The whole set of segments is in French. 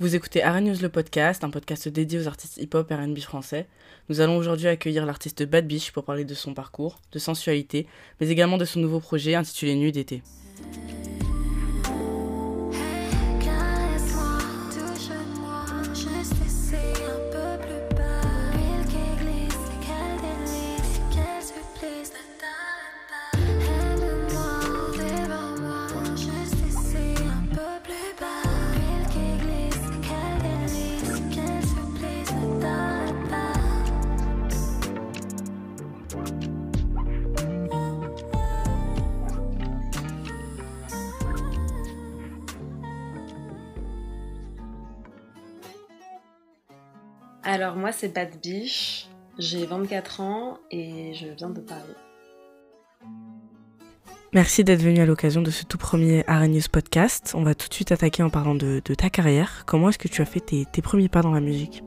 Vous écoutez Ara News le podcast, un podcast dédié aux artistes hip-hop et R&B français. Nous allons aujourd'hui accueillir l'artiste Bad Biche pour parler de son parcours, de sensualité, mais également de son nouveau projet intitulé Nuit d'été. Alors moi c'est Bad Biche, j'ai 24 ans et je viens de Paris. Merci d'être venu à l'occasion de ce tout premier Ara News podcast. On va tout de suite attaquer en parlant de, ta carrière. Comment est-ce que tu as fait tes premiers pas dans la musique?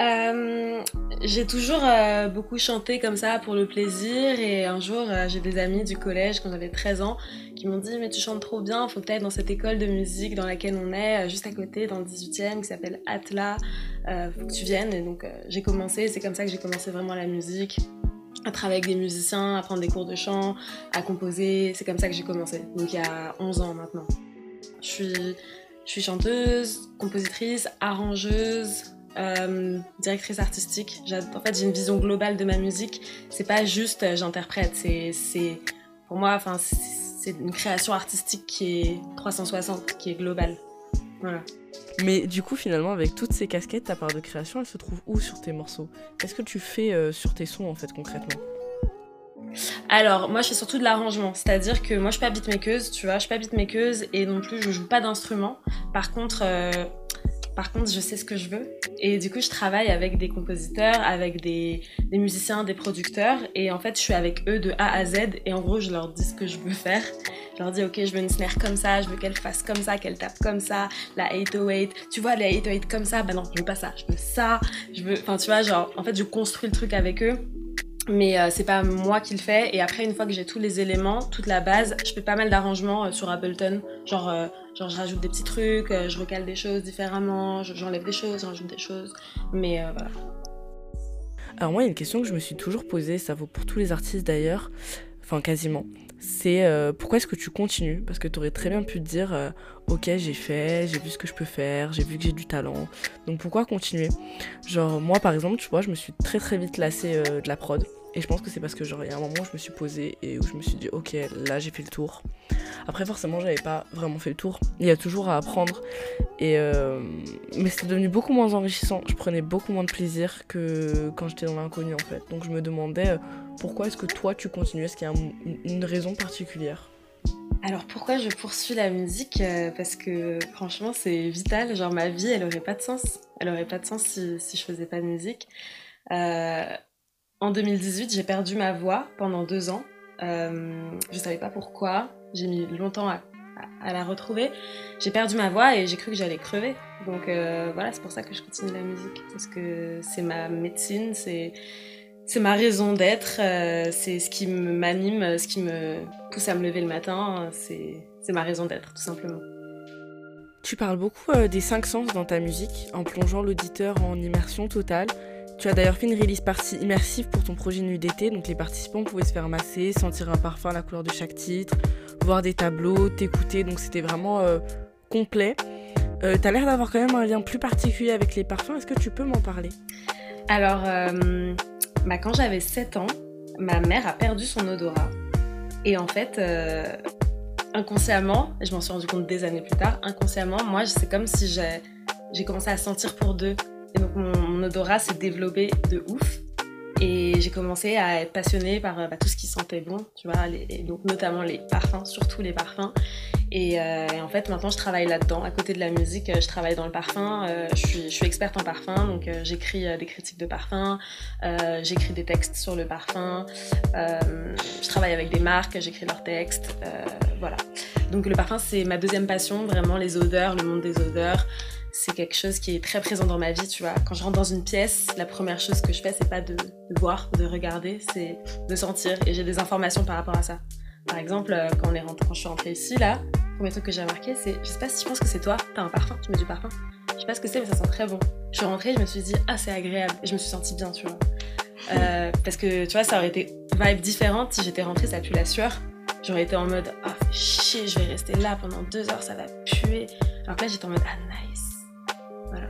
Euh, j'ai toujours euh, beaucoup chanté comme ça pour le plaisir et un jour euh, j'ai des amis du collège quand j'avais 13 ans qui m'ont dit mais tu chantes trop bien, faut peut-être dans cette école de musique dans laquelle on est juste à côté dans le 18e qui s'appelle Atla, faut que tu viennes et donc j'ai commencé, c'est comme ça que j'ai commencé vraiment la musique à travailler avec des musiciens, à prendre des cours de chant, à composer, c'est comme ça que j'ai commencé, donc il y a 11 ans maintenant. Je suis, je suis chanteuse, compositrice, arrangeuse, euh, directrice artistique. En fait, j'ai une vision globale de ma musique. C'est pas juste euh, j'interprète, c'est, pour moi, enfin, c'est c'est une création artistique qui est 360, qui est globale. Voilà. Mais du coup, finalement, avec toutes ces casquettes, ta part de création, elle se trouve où sur tes morceaux? Qu'est-ce que tu fais euh, sur tes sons, en fait, concrètement? Alors, moi, je fais surtout de l'arrangement. C'est-à-dire que moi, je suis pas beatmakeuse, tu vois, je suis pas beatmakeuse et non plus, je joue pas d'instrument. Par contre, euh, par contre, je sais ce que je veux. Et du coup, je travaille avec des compositeurs, avec des, musiciens, des producteurs. Et en fait, je suis avec eux de A à Z. Et en gros, je leur dis ce que je veux faire. Je leur dis, ok, je veux une snare comme ça, je veux qu'elle fasse comme ça, qu'elle tape comme ça, la 808. Tu vois, la 808 comme ça, bah non, je veux pas ça, je veux ça. Je veux, enfin, tu vois, genre, en fait, je construis le truc avec eux. Mais euh, c'est pas moi qui le fais. Et après, une fois que j'ai tous les éléments, toute la base, je fais pas mal d'arrangements euh, sur Ableton. Genre, euh, genre, je rajoute des petits trucs, euh, je recale des choses différemment, je- j'enlève des choses, je rajoute des choses. Mais euh, voilà. Alors moi, il y a une question que je me suis toujours posée, ça vaut pour tous les artistes d'ailleurs, enfin quasiment. C'est euh, pourquoi est-ce que tu continues? Parce que tu aurais très bien pu te dire, ok, j'ai fait, j'ai vu ce que je peux faire, j'ai vu que j'ai du talent, donc pourquoi continuer? Genre moi par exemple, tu vois, je me suis très très vite lassée de la prod. Et je pense que c'est parce que genre il y a un moment où je me suis posée et où je me suis dit ok là j'ai fait le tour. Après forcément j'avais pas vraiment fait le tour. Il y a toujours à apprendre et euh, mais c'est devenu beaucoup moins enrichissant. Je prenais beaucoup moins de plaisir que quand j'étais dans l'inconnu en fait. Donc je me demandais euh, pourquoi est-ce que toi tu continues Est-ce qu'il y a un- une- une raison particulière? Alors pourquoi je poursuis la musique? Euh, Parce que franchement, c'est vital. Genre, ma vie, elle aurait pas de sens. Elle aurait pas de sens si, si je faisais pas de musique. Euh, en 2018, j'ai perdu ma voix pendant deux ans. Euh, je savais pas pourquoi. J'ai mis longtemps à, la retrouver. J'ai perdu ma voix et j'ai cru que j'allais crever. Donc euh, voilà, c'est pour ça que je continue la musique. Parce que c'est ma médecine, c'est c'est ma raison d'être, euh, c'est ce qui me- m'anime, ce qui me pousse à me lever le matin. C'est ma raison d'être, tout simplement. Tu parles beaucoup euh, des cinq sens dans ta musique, en plongeant l'auditeur en immersion totale. Tu as d'ailleurs fait une release partie immersive pour ton projet Nuit d'été, donc les participants pouvaient se faire masser, sentir un parfum, la couleur de chaque titre, voir des tableaux, t'écouter, donc c'était vraiment euh, complet. Euh, T'as l'air d'avoir quand même un lien plus particulier avec les parfums, est-ce que tu peux m'en parler? Alors, euh, bah, quand j'avais 7 ans, ma mère a perdu son odorat. Et en fait, euh, inconsciemment, je m'en suis rendu compte des années plus tard, inconsciemment, moi, c'est comme si j'ai commencé à sentir pour deux. Mon, odorat s'est développé de ouf. Et j'ai commencé à être passionnée par bah, tout ce qui sentait bon, tu vois, notamment les parfums, surtout les parfums. Et, euh, et en fait, maintenant, je travaille là-dedans. À côté de la musique, euh, je travaille dans le parfum. euh, je, suis, experte en parfum, donc j'écris des critiques de parfum, j'écris des textes sur le parfum, je travaille avec des marques, j'écris leurs textes, voilà. Donc le parfum, c'est ma deuxième passion, vraiment les odeurs, le monde des odeurs. C'est quelque chose qui est très présent dans ma vie, tu vois. Quand je rentre dans une pièce, la première chose que je fais, c'est pas de, de voir, de regarder, c'est de sentir. Et j'ai des informations par rapport à ça. Par exemple, euh, quand, on est rentré, quand je suis rentrée ici, là, le premier truc que j'ai remarqué, c'est, je sais pas si je pense que c'est toi, t'as un parfum, tu mets du parfum. Je sais pas ce que c'est, mais ça sent très bon. Je suis rentrée, je me suis dit, ah, c'est agréable. Et je me suis sentie bien, tu vois. Euh, parce que, tu vois, ça aurait été vibe différente si j'étais rentrée, ça pue la sueur. J'aurais été en mode, ah, fais chier, je vais rester là pendant deux heures, ça va puer. Alors que là, j'étais en mode, ah, nice. Voilà.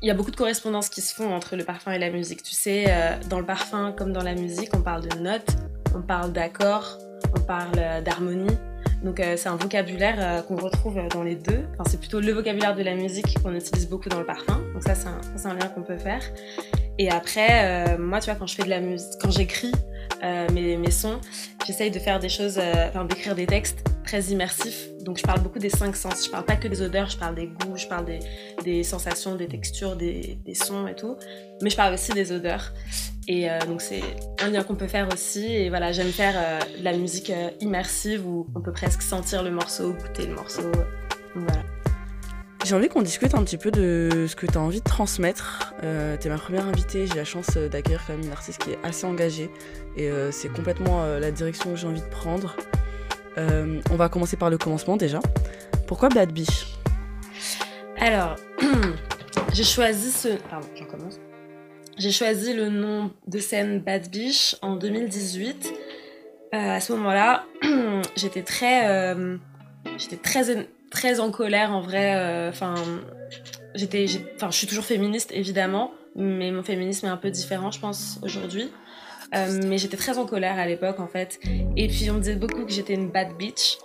Il y a beaucoup de correspondances qui se font entre le parfum et la musique. Tu sais, euh, dans le parfum comme dans la musique, on parle de notes, on parle d'accords, on parle euh, d'harmonie. Donc euh, c'est un vocabulaire qu'on retrouve dans les deux. Enfin, c'est plutôt le vocabulaire de la musique qu'on utilise beaucoup dans le parfum. Donc ça, c'est un, un lien qu'on peut faire. Et après, moi, tu vois, quand je fais de la musique, quand j'écris euh, mes, sons, j'essaye de faire des choses, euh, enfin d'écrire des textes très immersifs. Donc je parle beaucoup des cinq sens. Je parle pas que des odeurs, je parle des goûts, je parle des, des sensations, des textures, des, sons et tout. Mais je parle aussi des odeurs. Et euh, donc c'est un lien qu'on peut faire aussi. Et voilà, j'aime faire de la musique immersive où on peut presque sentir le morceau, goûter le morceau. Voilà. J'ai envie qu'on discute un petit peu de ce que tu as envie de transmettre. Euh, tu es ma première invitée, j'ai la chance euh, d'accueillir quand même une artiste qui est assez engagée et euh, c'est complètement euh, la direction que j'ai envie de prendre. On va commencer par le commencement déjà. Pourquoi Bad Beach Alors, j'ai choisi ce. Pardon, j'en commence. J'ai choisi le nom de scène Bad Beach en 2018. Euh, à ce moment-là, j'étais très, j'étais très, très en colère en vrai. euh, Enfin, j'étais, enfin, je suis toujours féministe évidemment, mais mon féminisme est un peu différent, je pense, aujourd'hui. Euh, mais j'étais très en colère à l'époque en fait. Et puis on me disait beaucoup que j'étais une bad bitch.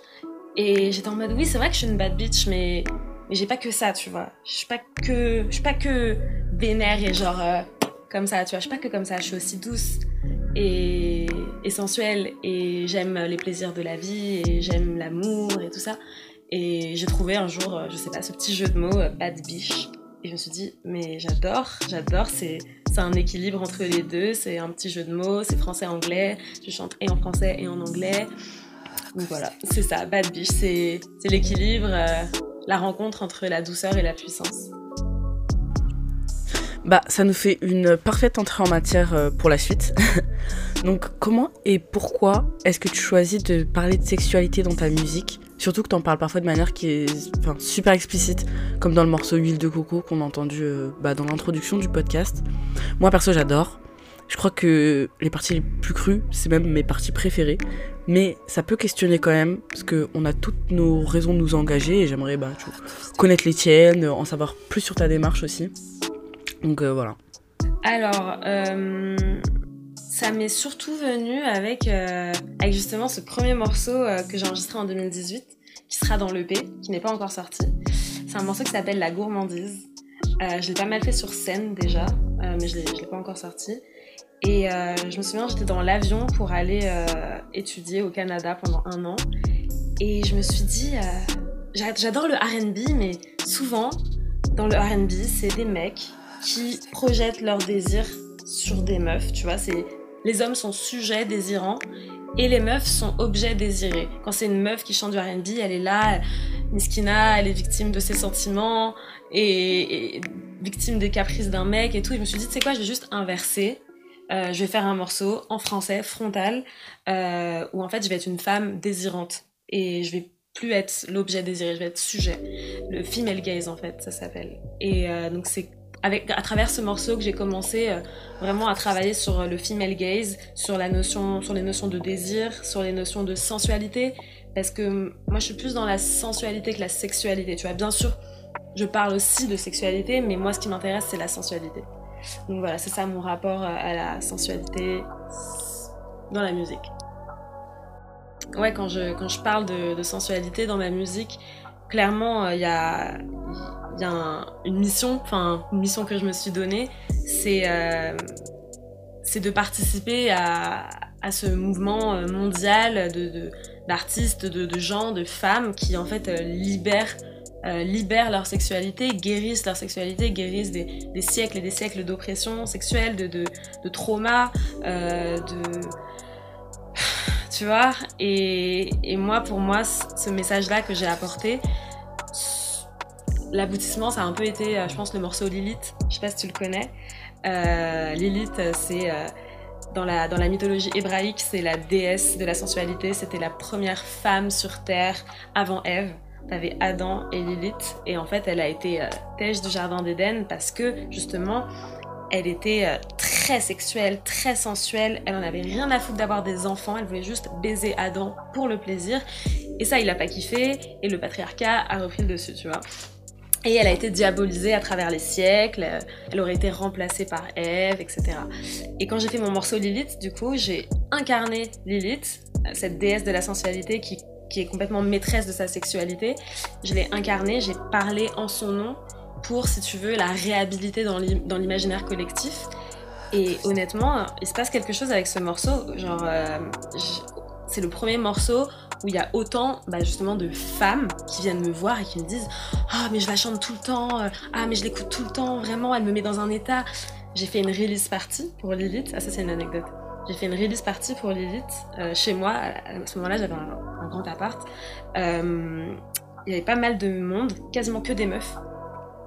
Et j'étais en mode oui, c'est vrai que je suis une bad bitch, mais mais j'ai pas que ça, tu vois. Je suis pas que, je suis pas que vénère et genre euh, comme ça, tu vois. Je suis pas que comme ça. Je suis aussi douce et, et sensuelle et j'aime les plaisirs de la vie et j'aime l'amour et tout ça. Et j'ai trouvé un jour, euh, je sais pas, ce petit jeu de mots euh, bad bitch. Et je me suis dit, mais j'adore, j'adore, c'est un équilibre entre les deux, c'est un petit jeu de mots, c'est français-anglais, je chante et en français et en anglais. Donc voilà, c'est ça, Bad Bitch, c'est l'équilibre, euh, la rencontre entre la douceur et la puissance. Bah, ça nous fait une parfaite entrée en matière pour la suite. Donc, comment et pourquoi est-ce que tu choisis de parler de sexualité dans ta musique? Surtout que tu en parles parfois de manière qui est super explicite, comme dans le morceau Huile de coco qu'on a entendu euh, bah, dans l'introduction du podcast. Moi, perso, j'adore. Je crois que les parties les plus crues, c'est même mes parties préférées. Mais ça peut questionner quand même, parce qu'on a toutes nos raisons de nous engager, et j'aimerais bah, connaître les tiennes, en savoir plus sur ta démarche aussi. Donc euh, voilà. Alors, euh, ça m'est surtout venu avec, euh, avec justement ce premier morceau euh, que j'ai enregistré en 2018, qui sera dans l'EP, qui n'est pas encore sorti. C'est un morceau qui s'appelle La Gourmandise. Euh, je l'ai pas mal fait sur scène déjà, mais je je l'ai pas encore sorti. Et je me souviens, j'étais dans l'avion pour aller étudier au Canada pendant un an. Et je me suis dit, j'a- j'adore le RB, mais souvent, dans le RB, c'est des mecs qui projettent leurs désirs sur des meufs, tu vois. Les hommes sont sujets désirants et les meufs sont objets désirés. Quand c'est une meuf qui chante du R&B, elle est là, Miskina, elle est victime de ses sentiments et, victime des caprices d'un mec et tout. Et je me suis dit, tu sais quoi, je vais juste inverser. Euh, je vais faire un morceau en français frontal euh, où en fait je vais être une femme désirante et je vais plus être l'objet désiré, je vais être sujet. Le female gaze en fait, ça s'appelle. Et euh, donc c'est avec à travers ce morceau que j'ai commencé euh, vraiment à travailler sur euh, le female gaze, sur la notion, sur les notions de désir, sur les notions de sensualité, parce que hum, moi je suis plus dans la sensualité que la sexualité. Tu vois, bien sûr, je parle aussi de sexualité, mais moi ce qui m'intéresse c'est la sensualité. Donc voilà, c'est ça mon rapport euh, à la sensualité dans la musique. Ouais, quand je, quand je parle de, de sensualité dans ma musique, clairement, il y a, une mission, enfin, une mission que je me suis donnée, c'est euh, de participer à, à ce mouvement euh, mondial d'artistes, de, gens, de femmes qui, en fait, euh, libèrent, euh, leur sexualité, guérissent leur sexualité, guérissent des, siècles et des siècles d'oppression sexuelle, de, de, de trauma, euh, de tu vois. Et, moi, pour moi, ce message-là que j'ai apporté, l'aboutissement, ça a un peu été, euh, je pense, le morceau Lilith. Je sais pas si tu le connais. Euh, Lilith, euh, c'est dans la, dans la mythologie hébraïque, c'est la déesse de la sensualité. C'était la première femme sur terre avant Ève. T'avais Adam et Lilith, et en fait, elle a été euh, du jardin d'Éden parce que justement, elle était très sexuelle, très sensuelle. Elle en avait rien à foutre d'avoir des enfants. Elle voulait juste baiser Adam pour le plaisir. Et ça, il a pas kiffé. Et le patriarcat a repris le dessus, tu vois. Et elle a été diabolisée à travers les siècles. Elle aurait été remplacée par Ève, etc. Et quand j'ai fait mon morceau Lilith, du coup, j'ai incarné Lilith, cette déesse de la sensualité qui, qui est complètement maîtresse de sa sexualité. Je l'ai incarnée, j'ai parlé en son nom pour, si tu veux, la réhabiliter dans l'im- dans l'imaginaire collectif. Et honnêtement, il se passe quelque chose avec ce morceau. Genre, euh, c'est le premier morceau où il y a autant, bah, justement, de femmes qui viennent me voir et qui me disent Ah, mais je la chante tout le temps. euh, Ah, mais je l'écoute tout le temps. Vraiment, elle me met dans un état. J'ai fait une release party pour Lilith. Ah, ça, c'est une anecdote. J'ai fait une release party pour Lilith euh, chez moi. À ce moment-là, j'avais un, un grand appart. Euh, Il y avait pas mal de monde, quasiment que des meufs.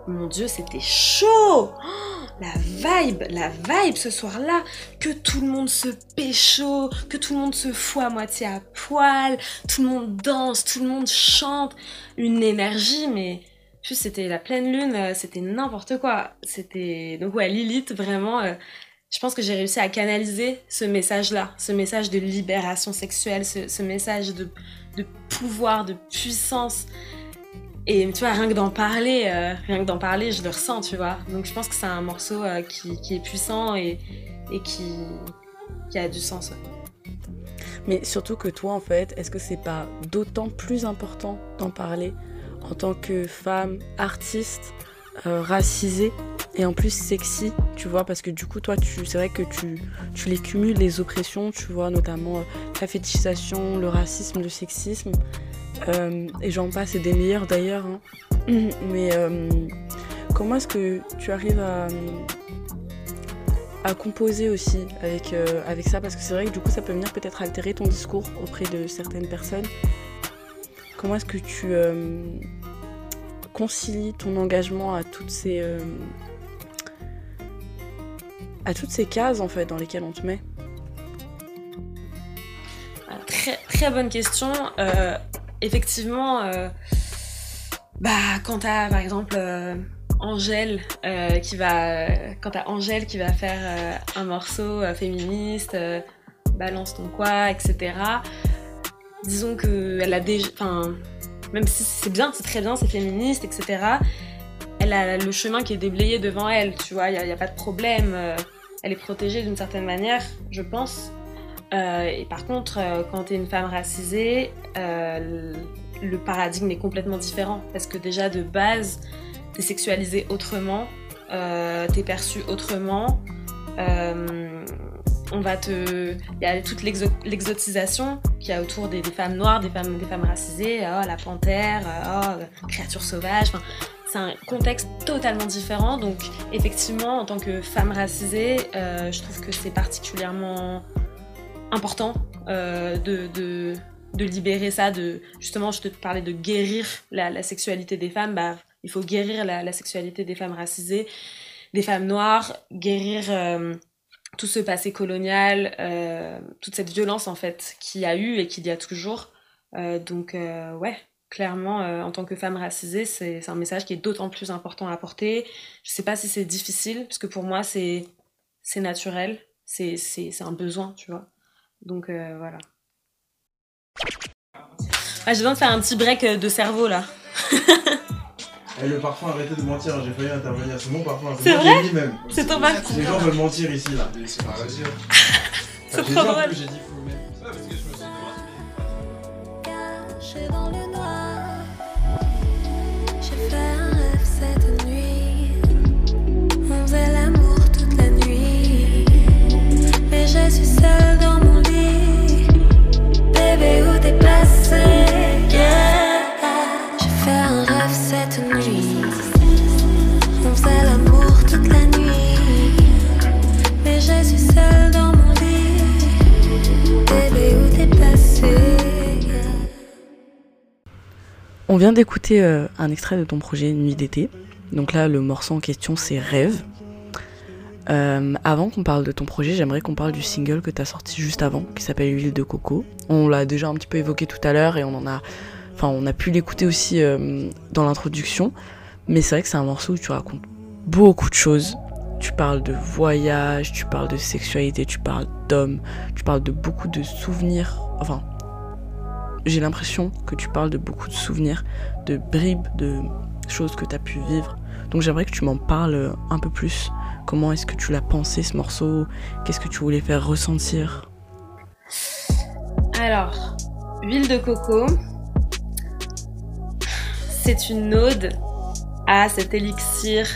Mon dieu, c'était chaud Oh, La vibe, la vibe ce soir-là, que tout le monde se pécho, que tout le monde se fout à moitié à poil, tout le monde danse, tout le monde chante, une énergie, mais juste c'était la pleine lune, euh, c'était n'importe quoi. C'était donc ouais Lilith vraiment. euh, je pense que j'ai réussi à canaliser ce message-là, ce message de libération sexuelle, ce, message de pouvoir, de puissance. Et tu vois, rien que d'en parler, euh, rien que d'en parler, je le ressens, tu vois. Donc je pense que c'est un morceau euh, qui, qui est puissant et, et qui, qui a du sens. Mais surtout que toi, en fait, est-ce que c'est pas d'autant plus important d'en parler en tant que femme, artiste, euh, racisée et en plus sexy, tu vois, parce que du coup, toi, tu, c'est vrai que tu, tu les cumules, les oppressions, tu vois, notamment euh, la fétichisation, le racisme, le sexisme, euh, et j'en passe, et des meilleurs d'ailleurs. hein. Mais euh, comment est-ce que tu arrives à à composer aussi avec, avec ça? Parce que c'est vrai que du coup ça peut venir peut-être altérer ton discours auprès de certaines personnes. Comment est-ce que tu concilies ton engagement à toutes ces à toutes ces cases en fait dans lesquelles on te met Très, très bonne question. Euh, effectivement, euh, bah, quand t'as par exemple euh, Angèle euh, qui va, quand t'as Angèle qui va faire un morceau féministe, balance ton quoi, etc. Disons que elle a déjà, enfin, même si c'est bien, c'est très bien, c'est féministe, etc. Elle a le chemin qui est déblayé devant elle, tu vois, il n'y a, pas de problème. euh, elle est protégée d'une certaine manière, je pense. Euh, et par contre, euh, quand tu es une femme racisée, le paradigme est complètement différent. Parce que déjà, de base, tu es sexualisée autrement, tu es perçue autrement. on va te. Il y a toute l'exo- l'exotisation qu'il y a autour des, femmes noires, des femmes, racisées. Oh, la panthère, oh, créature sauvage. C'est un contexte totalement différent. Donc, effectivement, en tant que femme racisée, euh, je trouve que c'est particulièrement important euh, de, de, de libérer ça, de justement, je te parlais de guérir la, sexualité des femmes, bah, il faut guérir la, sexualité des femmes racisées, des femmes noires, guérir euh, tout ce passé colonial, toute cette violence en fait qu'il y a eu et qu'il y a toujours. Donc ouais, clairement, euh, en tant que femme racisée, c'est c'est un message qui est d'autant plus important à porter. Je sais pas si c'est difficile, parce que pour moi, c'est c'est naturel, c'est c'est- c'est un besoin, tu vois. Donc euh, voilà. Ah, j'ai besoin de faire un petit break euh, de cerveau là. Eh, le parfum, arrêtez de mentir, j'ai failli intervenir. C'est mon parfum. C'est moi vrai J'ai dit même. C'est ton parfum. Les gens veulent mentir ici là. C'est pas vas-y. C'est J'ai trop drôle. J'ai dit faut le mettre. Ouais, parce que je me suis demandé, vient d'écouter euh, un extrait de ton projet Nuit d'été. Donc là, le morceau en question, c'est Rêve. Euh, avant qu'on parle de ton projet, j'aimerais qu'on parle du single que tu as sorti juste avant, qui s'appelle Huile de coco. On l'a déjà un petit peu évoqué tout à l'heure et on en a, enfin, on a pu l'écouter aussi euh, dans l'introduction. Mais c'est vrai que c'est un morceau où tu racontes beaucoup de choses. Tu parles de voyage, tu parles de sexualité, tu parles d'hommes, tu parles de beaucoup de souvenirs. Enfin, j'ai l'impression que tu parles de beaucoup de souvenirs, de bribes, de choses que tu as pu vivre. Donc j'aimerais que tu m'en parles un peu plus. Comment est-ce que tu l'as pensé ce morceau? Qu'est-ce que tu voulais faire ressentir? Alors, huile de coco, c'est une ode à cet élixir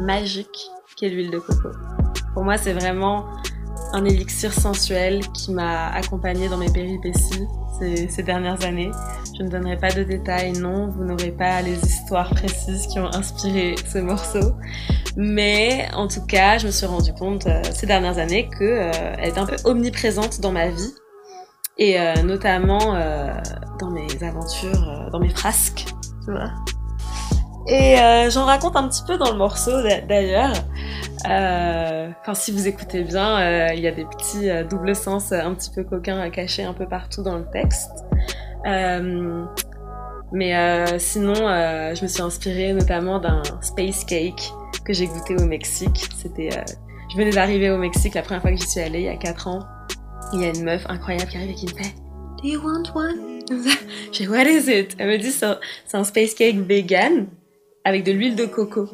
magique qu'est l'huile de coco. Pour moi, c'est vraiment un élixir sensuel qui m'a accompagnée dans mes péripéties ces, dernières années. Je ne donnerai pas de détails, non, vous n'aurez pas les histoires précises qui ont inspiré ce morceau. Mais en tout cas, je me suis rendu compte euh, ces dernières années qu'elle euh, est un peu omniprésente dans ma vie et euh, notamment euh, dans mes aventures, dans mes frasques, tu vois. Et j'en raconte un petit peu dans le morceau d'ailleurs. Enfin, si vous écoutez bien, il y a des petits doubles sens un petit peu coquins cachés un peu partout dans le texte. mais sinon, je me suis inspirée notamment d'un space cake que j'ai goûté au Mexique. C'était, je venais d'arriver au Mexique la première fois que j'y suis allée il y a 4 ans il y a une meuf incroyable qui arrive et qui me fait Do you want one? Je fais What is it? Elle me dit c'est un space cake vegan avec de l'huile de coco.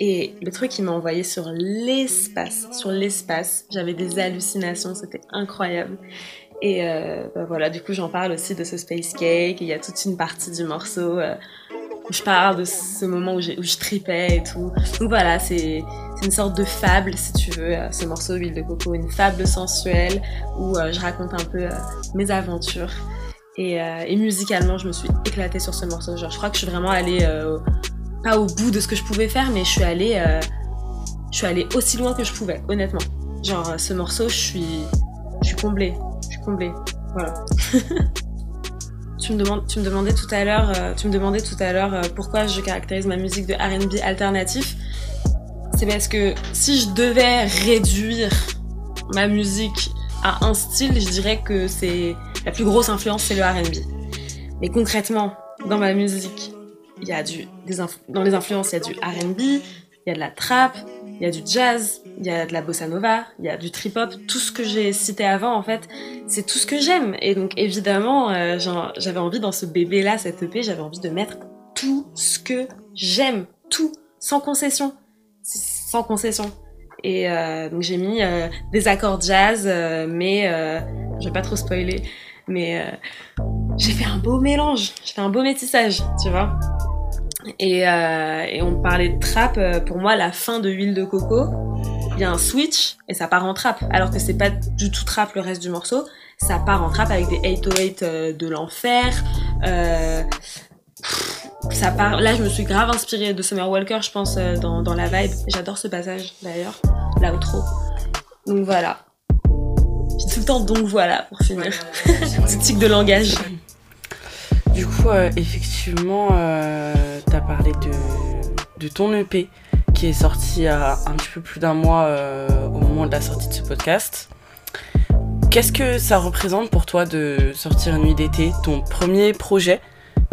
Et le truc, il m'a envoyé sur l'espace. Sur l'espace. J'avais des hallucinations, c'était incroyable. Et euh, bah voilà, du coup, j'en parle aussi de ce space cake. Il y a toute une partie du morceau euh, où je parle de ce moment où, je tripais et tout. Donc voilà, c'est une sorte de fable, si tu veux, euh, ce morceau Huile de coco, une fable sensuelle où je raconte un peu mes aventures. Et, et, musicalement, je me suis éclatée sur ce morceau. Genre, je crois que je suis vraiment allée, pas au bout de ce que je pouvais faire, mais je suis allée, je suis allée aussi loin que je pouvais, honnêtement. Genre, ce morceau, je suis, je suis comblée. Je suis comblée. Voilà. tu me, demandes, tu me demandais tout à l'heure, tu me demandais tout à l'heure pourquoi je caractérise ma musique de R&B alternatif c'est parce que si je devais réduire ma musique à un style, je dirais que c'est la plus grosse influence, c'est le R&B. Mais concrètement, dans ma musique, il y a du, dans les influences, il y a du R&B, il y a de la trap, il y a du jazz, il y a de la bossa nova, il y a du trip hop, tout ce que j'ai cité avant en fait, c'est tout ce que j'aime. Et donc évidemment, euh, j'avais envie dans ce bébé là, cette EP, j'avais envie de mettre tout ce que j'aime, tout, sans concession sans concession. Et euh, donc j'ai mis euh, des accords jazz, mais je vais pas trop spoiler, mais j'ai fait un beau mélange, j'ai fait un beau métissage, tu vois. Et, euh, et, on parlait de trap, pour moi la fin de Huile de Coco, il y a un switch et ça part en trap, alors que c'est pas du tout trap le reste du morceau, ça part en trap avec des 808 de l'enfer. ça part. Là, je me suis grave inspirée de Summer Walker, je pense, euh, dans, dans la vibe. J'adore ce passage d'ailleurs, l'outro. Donc voilà. J'ai tout le temps donc voilà pour finir. Petit tic de langage. Du coup, euh, effectivement, euh, t'as parlé de, ton EP qui est sorti il y a un petit peu plus d'un mois euh, au moment de la sortie de ce podcast. Qu'est-ce que ça représente pour toi de sortir Nuit d'été, ton premier projet?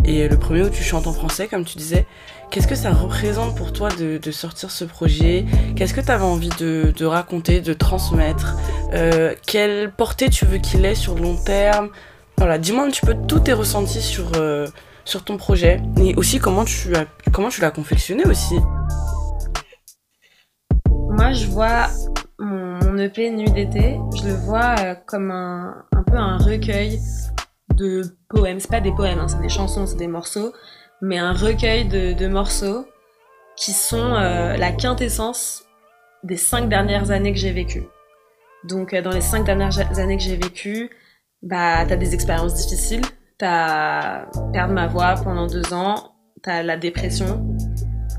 Et le premier où tu chantes en français, comme tu disais. Qu'est-ce que ça représente pour toi de, de sortir ce projet? Qu'est-ce que tu avais envie de, de, raconter, de transmettre? Euh, Quelle portée tu veux qu'il ait sur le long terme? Voilà, dis-moi un petit peu tous tes ressentis sur, euh, sur ton projet et aussi comment tu, l'as confectionné aussi. Moi, je vois mon, EP Nuit d'été, je le vois euh, comme un, un peu un recueil de poèmes. C'est pas des poèmes, hein, c'est des chansons, c'est des morceaux, mais un recueil de, morceaux qui sont euh, la quintessence des cinq dernières années que j'ai vécues. Donc, dans les cinq dernières années que j'ai vécues, bah, t'as des expériences difficiles. T'as perdu ma voix pendant deux ans. T'as la dépression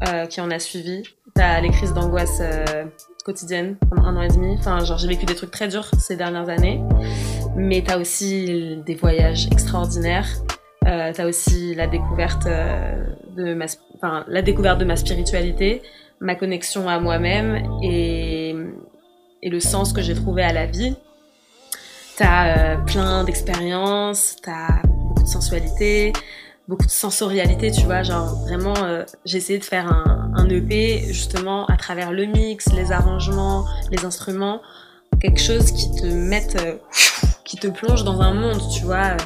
euh, qui en a suivi. T'as les crises d'angoisse euh, quotidiennes pendant un an et demi. Enfin, genre, j'ai vécu des trucs très durs ces dernières années mais t'as aussi des voyages extraordinaires. Euh, t'as aussi la découverte de ma, enfin, la découverte de ma spiritualité, ma connexion à moi-même et le sens que j'ai trouvé à la vie. T'as euh, plein d'expériences, t'as beaucoup de sensualité, beaucoup de sensorialité, tu vois, genre vraiment, euh, j'ai essayé de faire un, un EP justement à travers le mix, les arrangements, les instruments, quelque chose qui te mette, euh, qui te plonge dans un monde, tu vois. euh,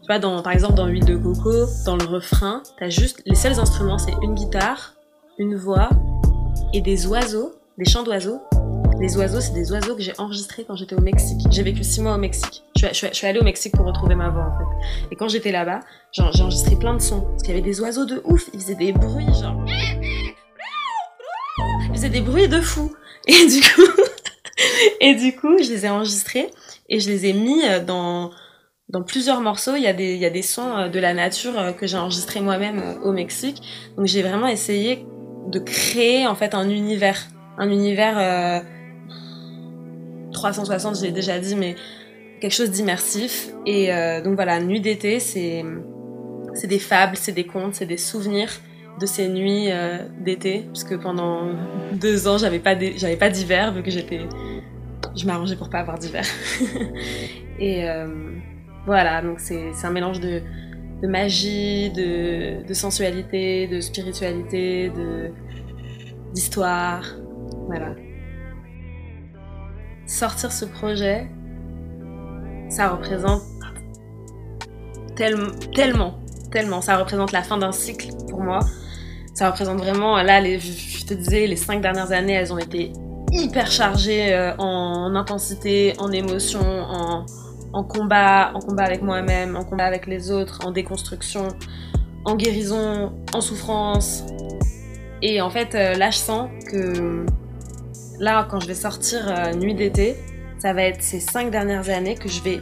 tu vois, dans, par exemple, dans Huile de coco, dans le refrain, t'as juste, les seuls instruments, c'est une guitare, une voix et des oiseaux, des chants d'oiseaux. Les oiseaux, c'est des oiseaux que j'ai enregistrés quand j'étais au Mexique. J'ai vécu six mois au Mexique. Je suis, allée au Mexique pour retrouver ma voix, en fait. Et quand j'étais là-bas, j'ai enregistré plein de sons. Parce qu'il y avait des oiseaux de ouf. Ils faisaient des bruits, genre. Ils faisaient des bruits de fou. Et du coup, et du coup, je les ai enregistrés et je les ai mis euh, dans, dans plusieurs morceaux. Il y a des, y a des sons euh, de la nature euh, que j'ai enregistrés moi-même au Mexique. Donc j'ai vraiment essayé de créer, en fait, un univers. Un univers, 360, je l'ai déjà dit, mais quelque chose d'immersif. Et euh, donc voilà, Nuit d'été, c'est des fables, c'est des contes, c'est des souvenirs de ces nuits euh, d'été, parce que pendant deux ans, j'avais pas j'avais pas d'hiver vu que j'étais, je m'arrangeais pour pas avoir d'hiver. Et euh, voilà, donc c'est c'est un mélange de de magie, de, de sensualité, de spiritualité, de d'histoire, voilà. Sortir ce projet, ça représente tel- tellement, tellement. Ça représente la fin d'un cycle pour moi. Ça représente vraiment, là, les, je te disais, les cinq dernières années, elles ont été hyper chargées euh, en intensité, en émotion, en, en combat, en combat avec moi-même, en combat avec les autres, en déconstruction, en guérison, en souffrance. Et en fait, euh, là, je sens que là, quand je vais sortir euh, Nuit d'été, ça va être ces cinq dernières années que je vais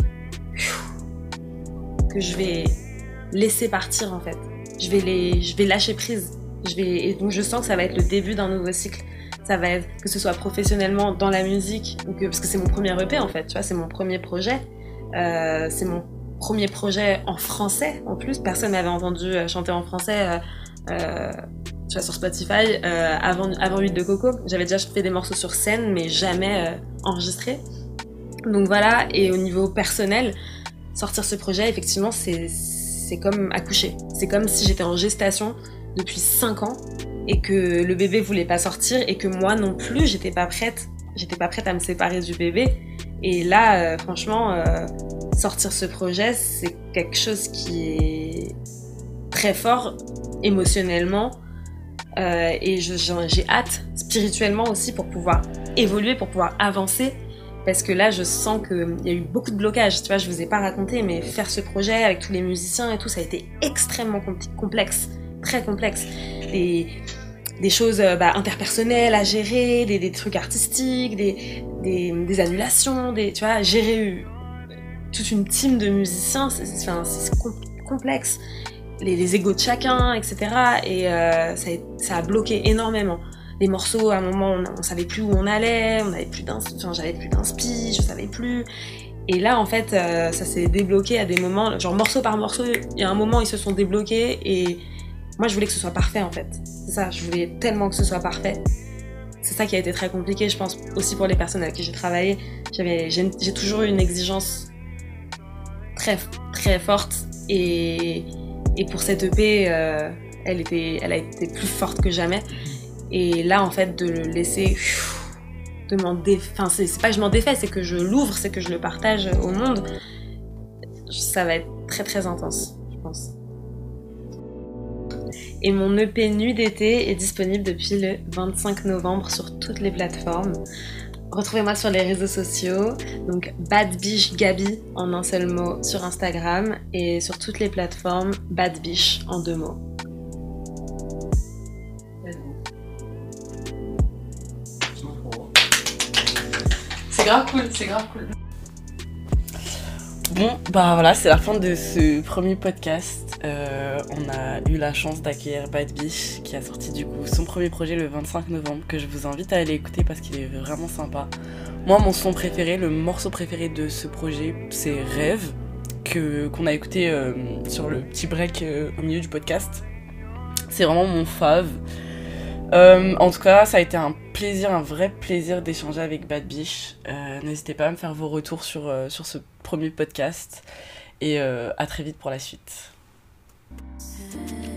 que je vais laisser partir en fait. Je vais les, je vais lâcher prise. Je vais, et donc je sens que ça va être le début d'un nouveau cycle. Ça va être que ce soit professionnellement dans la musique ou que parce que c'est mon premier EP en fait. Tu vois, c'est mon premier projet. Euh, c'est mon premier projet en français en plus. Personne n'avait entendu euh, chanter en français. Tu vois, sur Spotify, euh, avant, avant Huile de Coco, j'avais déjà fait des morceaux sur scène, mais jamais euh, enregistrés. Donc voilà, et au niveau personnel, sortir ce projet, effectivement, c'est comme accoucher. C'est comme si j'étais en gestation depuis 5 ans et que le bébé voulait pas sortir et que moi non plus, j'étais pas prête. J'étais pas prête à me séparer du bébé. Et là, euh, franchement, sortir ce projet, c'est quelque chose qui est très fort émotionnellement. Euh, et j'ai hâte spirituellement aussi pour pouvoir évoluer, pour pouvoir avancer. Parce que là, je sens qu'il y a eu beaucoup de blocages. Tu vois, je vous ai pas raconté, mais faire ce projet avec tous les musiciens et tout, ça a été extrêmement complexe, très complexe. Des, choses euh, bah, interpersonnelles à gérer, des, trucs artistiques, des, annulations, des, tu vois, gérer euh, toute une team de musiciens, c'est complexe. Les, les égos de chacun, etc. Et euh, ça, a, bloqué énormément les morceaux, à un moment, on, on savait plus où on allait, on avait plus d'ins- enfin, j'avais plus d'inspi, je savais plus. Et là, en fait, euh, ça s'est débloqué à des moments, genre morceau par morceau, il y a un moment, ils se sont débloqués et moi, je voulais que ce soit parfait, en fait. C'est ça, je voulais tellement que ce soit parfait. C'est ça qui a été très compliqué, je pense, aussi pour les personnes avec qui j'ai travaillé. J'ai toujours eu une exigence très, très forte et, et pour cette EP, euh, elle, était, elle a été plus forte que jamais. Et là, en fait, de le laisser. de m'en défaire. Enfin, c'est pas que je m'en défais, c'est que je l'ouvre, c'est que je le partage au monde. Ça va être très très intense, je pense. Et mon EP Nuit d'été est disponible depuis le 25 novembre sur toutes les plateformes. Retrouvez-moi sur les réseaux sociaux, donc Bad Biche Gabi en un seul mot sur Instagram et sur toutes les plateformes Bad Biche en deux mots. C'est grave cool, c'est grave cool. Bon, bah voilà, c'est la fin de ce premier podcast. Euh, on a eu la chance d'accueillir Bad Biche qui a sorti du coup son premier projet le 25 novembre que je vous invite à aller écouter parce qu'il est vraiment sympa. Moi, mon son préféré, le morceau préféré de ce projet, c'est Rêve que qu'on a écouté euh, sur le petit break euh, au milieu du podcast. C'est vraiment mon fave. En tout cas, ça a été un plaisir, un vrai plaisir d'échanger avec Bad Biche. Euh, N'hésitez pas à me faire vos retours sur, sur ce premier podcast. Et à très vite pour la suite. Yeah.